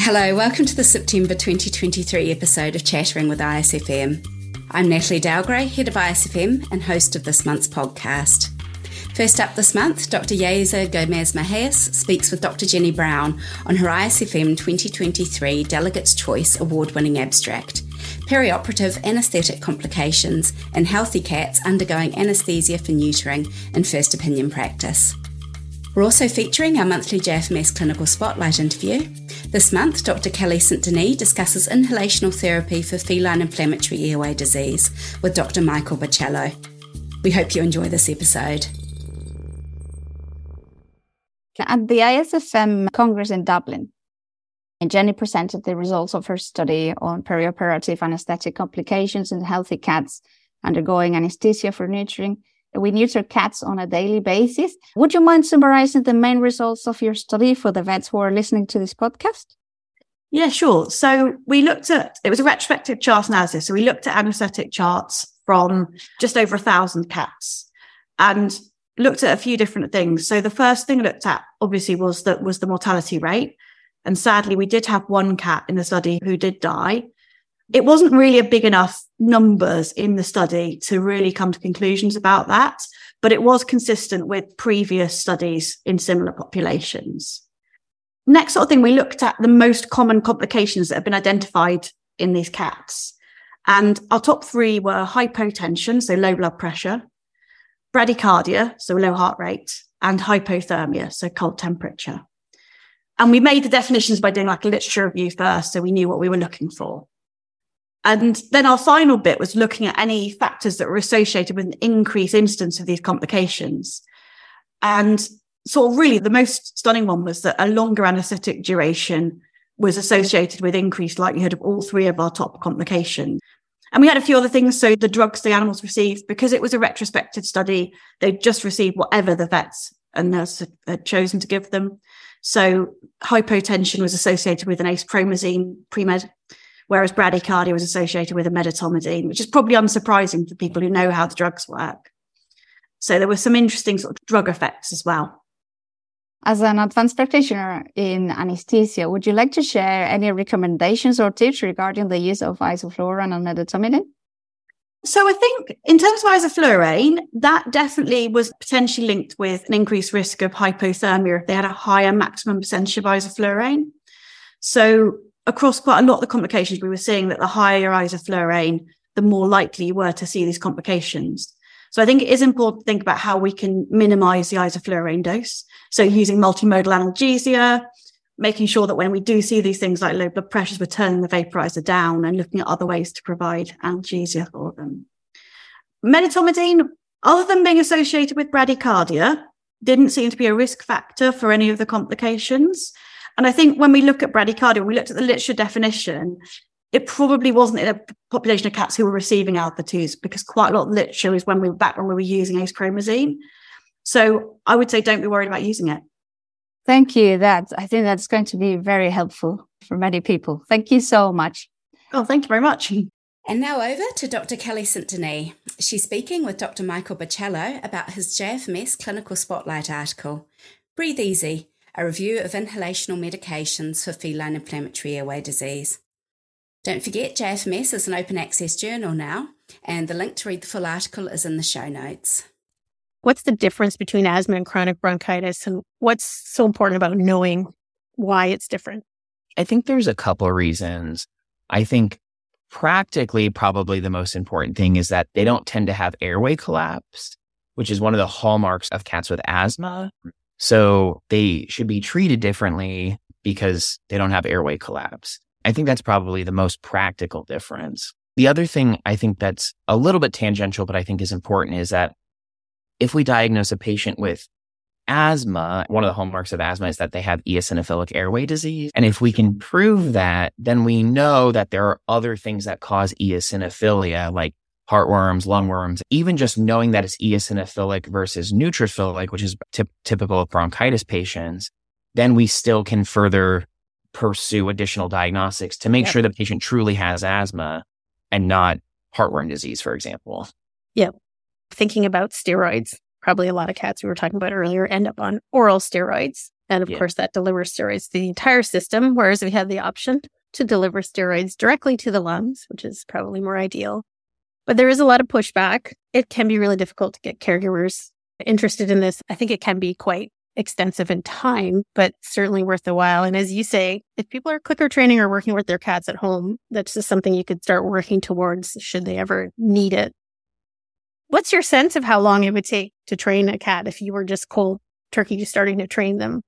Hello, welcome to the September 2023 episode of Chattering with ISFM. I'm Nathalie Dowgray, head of ISFM and host of this month's podcast. First up this month, Dr. Yaiza Gomez Mejias speaks with Dr. Jenny Brown on her ISFM 2023 Delegates' Choice award winning abstract Perioperative anaesthetic complications in healthy cats undergoing anaesthesia for neutering in first opinion practice. We're also featuring our monthly JFMS Clinical Spotlight interview this month, Dr. Kelly St. Denis discusses inhalational therapy for feline inflammatory airway disease with Dr. Michael Barchilon. We hope you enjoy this episode. At the ISFM Congress in Dublin, Jenny presented the results of her study on perioperative anesthetic complications in healthy cats undergoing anesthesia for neutering we neuter cats on a daily basis. Would you mind summarizing the main results of your study for the vets who are listening to this podcast? Yeah, sure. So we looked at, it was a retrospective chart analysis. So we looked at anesthetic charts from just over a thousand cats and looked at a few different things. So the first thing looked at obviously was that was the mortality rate. And sadly, we did have one cat in the study who did die it wasn't really a big enough numbers in the study to really come to conclusions about that, but it was consistent with previous studies in similar populations. Next sort of thing, we looked at the most common complications that have been identified in these cats. And our top three were hypotension, so low blood pressure, bradycardia, so low heart rate, and hypothermia, so cold temperature. And we made the definitions by doing like a literature review first, so we knew what we were looking for. And then our final bit was looking at any factors that were associated with an increased instance of these complications. And sort of really the most stunning one was that a longer anesthetic duration was associated with increased likelihood of all three of our top complications. And we had a few other things. So the drugs the animals received, because it was a retrospective study, they just received whatever the vets and nurses had chosen to give them. So hypotension was associated with an acepromazine pre-med whereas bradycardia was associated with a medetomidine, which is probably unsurprising for people who know how the drugs work. So there were some interesting sort of drug effects as well. As an advanced practitioner in anesthesia, would you like to share any recommendations or tips regarding the use of isoflurane and medetomidine? So I think in terms of isoflurane, that definitely was potentially linked with an increased risk of hypothermia if they had a higher maximum percentage of isoflurane. So across quite a lot of the complications, we were seeing that the higher your isoflurane, the more likely you were to see these complications. So I think it is important to think about how we can minimize the isoflurane dose. So using multimodal analgesia, making sure that when we do see these things like low blood pressures, we're turning the vaporizer down and looking at other ways to provide analgesia for them. Medetomidine, other than being associated with bradycardia, didn't seem to be a risk factor for any of the complications. And I think when we look at bradycardia, when we looked at the literature definition, it probably wasn't in a population of cats who were receiving alpha 2s because quite a lot of literature is when we were back when we were using ace acepromazine. So I would say don't be worried about using it. Thank you. That I think that's going to be very helpful for many people. Thank you so much. Oh, thank you very much. And now over to Dr. Kelly St. Denis. She's speaking with Dr. Michael Barchilon about his JFMS clinical spotlight article, Breathe Easy a review of inhalational medications for feline inflammatory airway disease. Don't forget, JFMS is an open access journal now, and the link to read the full article is in the show notes. What's the difference between asthma and chronic bronchitis, and what's so important about knowing why it's different? I think there's a couple of reasons. I think practically, probably the most important thing is that they don't tend to have airway collapse, which is one of the hallmarks of cats with asthma. So they should be treated differently because they don't have airway collapse. I think that's probably the most practical difference. The other thing I think that's a little bit tangential, but I think is important is that if we diagnose a patient with asthma, one of the hallmarks of asthma is that they have eosinophilic airway disease. And if we can prove that, then we know that there are other things that cause eosinophilia, like heartworms, lungworms, even just knowing that it's eosinophilic versus neutrophilic, which is t- typical of bronchitis patients, then we still can further pursue additional diagnostics to make sure the patient truly has asthma and not heartworm disease, for example. Yeah. Thinking about steroids, probably a lot of cats we were talking about earlier end up on oral steroids. And of Yeah. course, that delivers steroids to the entire system, whereas we have the option to deliver steroids directly to the lungs, which is probably more ideal. But there is a lot of pushback. It can be really difficult to get caregivers interested in this. I think it can be quite extensive in time, but certainly worth the while. And as you say, if people are clicker training or working with their cats at home, that's just something you could start working towards should they ever need it. What's your sense of how long it would take to train a cat if you were just cold turkey starting to train them?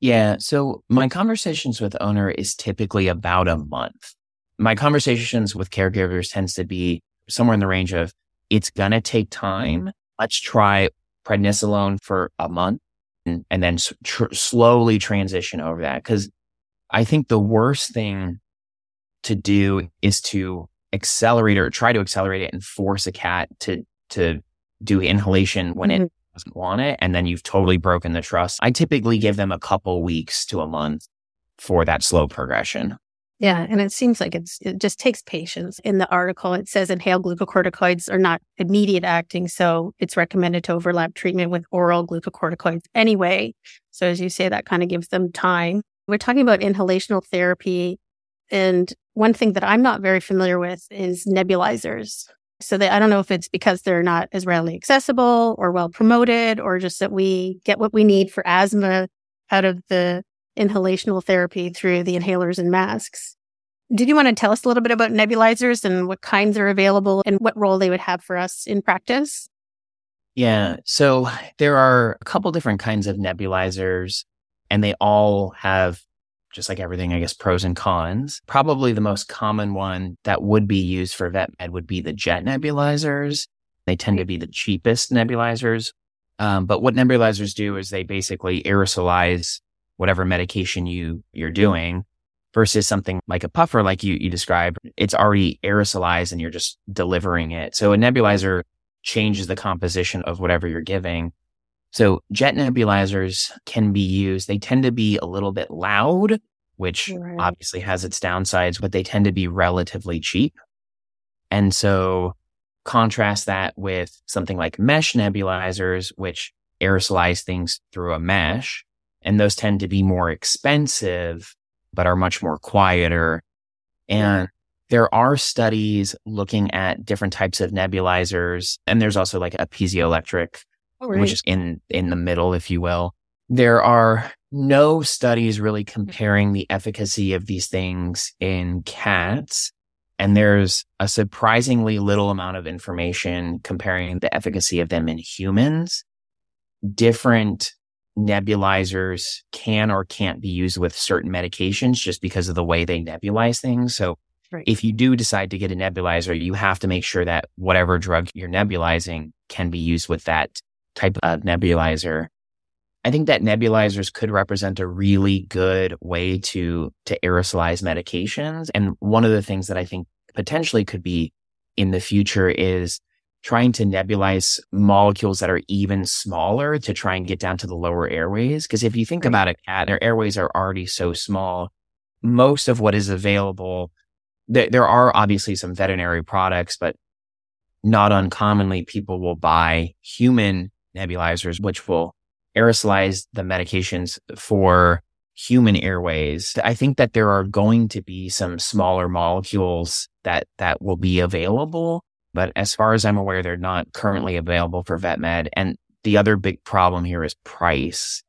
Yeah. So my conversations with owner is typically about a month. My conversations with caregivers tends to be somewhere in the range of it's going to take time. Let's try prednisolone for a month and, and then tr- slowly transition over that. Cause I think the worst thing to do is to accelerate or try to accelerate it and force a cat to, to do inhalation when it Mhm. doesn't want it. And then you've totally broken the trust. I typically give them a couple weeks to a month for that slow progression. Yeah, and it seems like it's it just takes patience. In the article, it says inhaled glucocorticoids are not immediate acting, so it's recommended to overlap treatment with oral glucocorticoids anyway. So as you say, that kind of gives them time. We're talking about inhalational therapy, and one thing that I'm not very familiar with is nebulizers. So they, I don't know if it's because they're not as readily accessible or well promoted, or just that we get what we need for asthma out of the inhalational therapy through the inhalers and masks. Did you want to tell us a little bit about nebulizers and what kinds are available and what role they would have for us in practice? Yeah. So there are a couple different kinds of nebulizers and they all have just like everything, I guess, pros and cons. Probably the most common one that would be used for vet med would be the jet nebulizers. They tend to be the cheapest nebulizers. Um, but what nebulizers do is they basically aerosolize whatever medication you you're doing versus something like a puffer, like you you described. It's already aerosolized and you're just delivering it. So a nebulizer changes the composition of whatever you're giving. So jet nebulizers can be used. They tend to be a little bit loud, which Right. obviously has its downsides, but they tend to be relatively cheap. And so contrast that with something like mesh nebulizers, which aerosolize things through a mesh. And those tend to be more expensive, but are much more quieter. And there are studies looking at different types of nebulizers. And there's also like a piezoelectric oh, which is in in the middle, if you will. There are no studies really hmm. comparing the efficacy of these things in cats. And there's a surprisingly little amount of information comparing the efficacy of them in humans. Different nebulizers can or can't be used with certain medications just because of the way they nebulize things. So Right. if you do decide to get a nebulizer, you have to make sure that whatever drug you're nebulizing can be used with that type of nebulizer. I think that nebulizers could represent a really good way to to aerosolize medications. And one of the things that I think potentially could be in the future is trying to nebulize molecules that are even smaller to try and get down to the lower airways. Because if you think Right. about a cat, their airways are already so small. Most of what is available, there, there are obviously some veterinary products, but not uncommonly people will buy human nebulizers, which will aerosolize the medications for human airways. I think that there are going to be some smaller molecules that, that will be available. But as far as I'm aware, they're not currently available for vet med. And the other big problem here is price.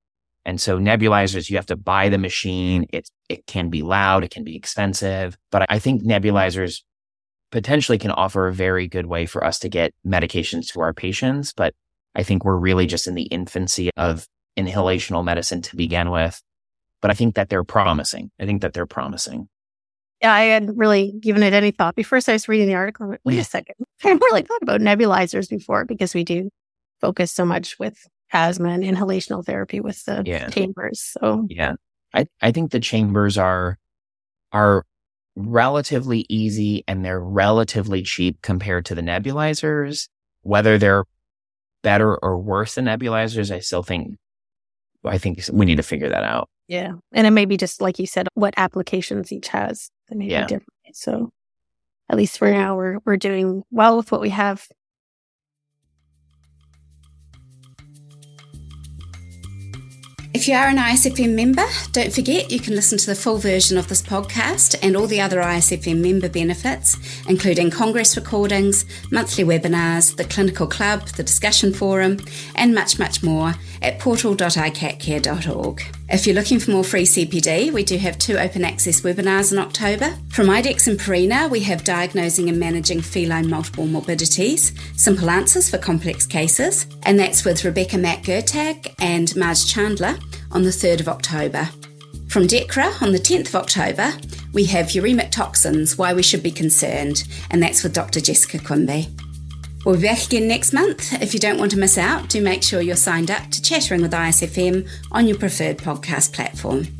And so nebulizers, you have to buy the machine. It, it can be loud. It can be expensive, but I think nebulizers potentially can offer a very good way for us to get medications to our patients. But I think we're really just in the infancy of inhalational medicine to begin with. But I think that they're promising. I think that they're promising. Yeah, I hadn't really given it any thought. Before I was reading the article, went, wait a second. I hadn't really thought about nebulizers before because we do focus so much with asthma and inhalational therapy with the Yeah. chambers. So Yeah. I, I think the chambers are, are relatively easy and they're relatively cheap compared to the nebulizers. Whether they're better or worse than nebulizers, I still think, I think we need to figure that out. yeah. And it may be just like you said, what applications each has that may Yeah. be different. So at least for now we're we're doing well with what we have. If you are an ISFM member, don't forget you can listen to the full version of this podcast and all the other ISFM member benefits, including Congress recordings, monthly webinars, the clinical club, the discussion forum, and much, much more at portal.icatcare.org. If you're looking for more free CPD, we do have two open access webinars in October. From IDEXX and Purina, we have Diagnosing and Managing Feline Multiple Morbidities, Simple Answers for Complex Cases, and that's with Rebecca Matt Gertag and Marge Chandler on the 3rd of October. From Dechra on the 10th of October, we have uremic toxins, why we should be concerned, and that's with Dr. Jessica Quimby. We'll be back again next month. If you don't want to miss out, do make sure you're signed up to Chattering with ISFM on your preferred podcast platform.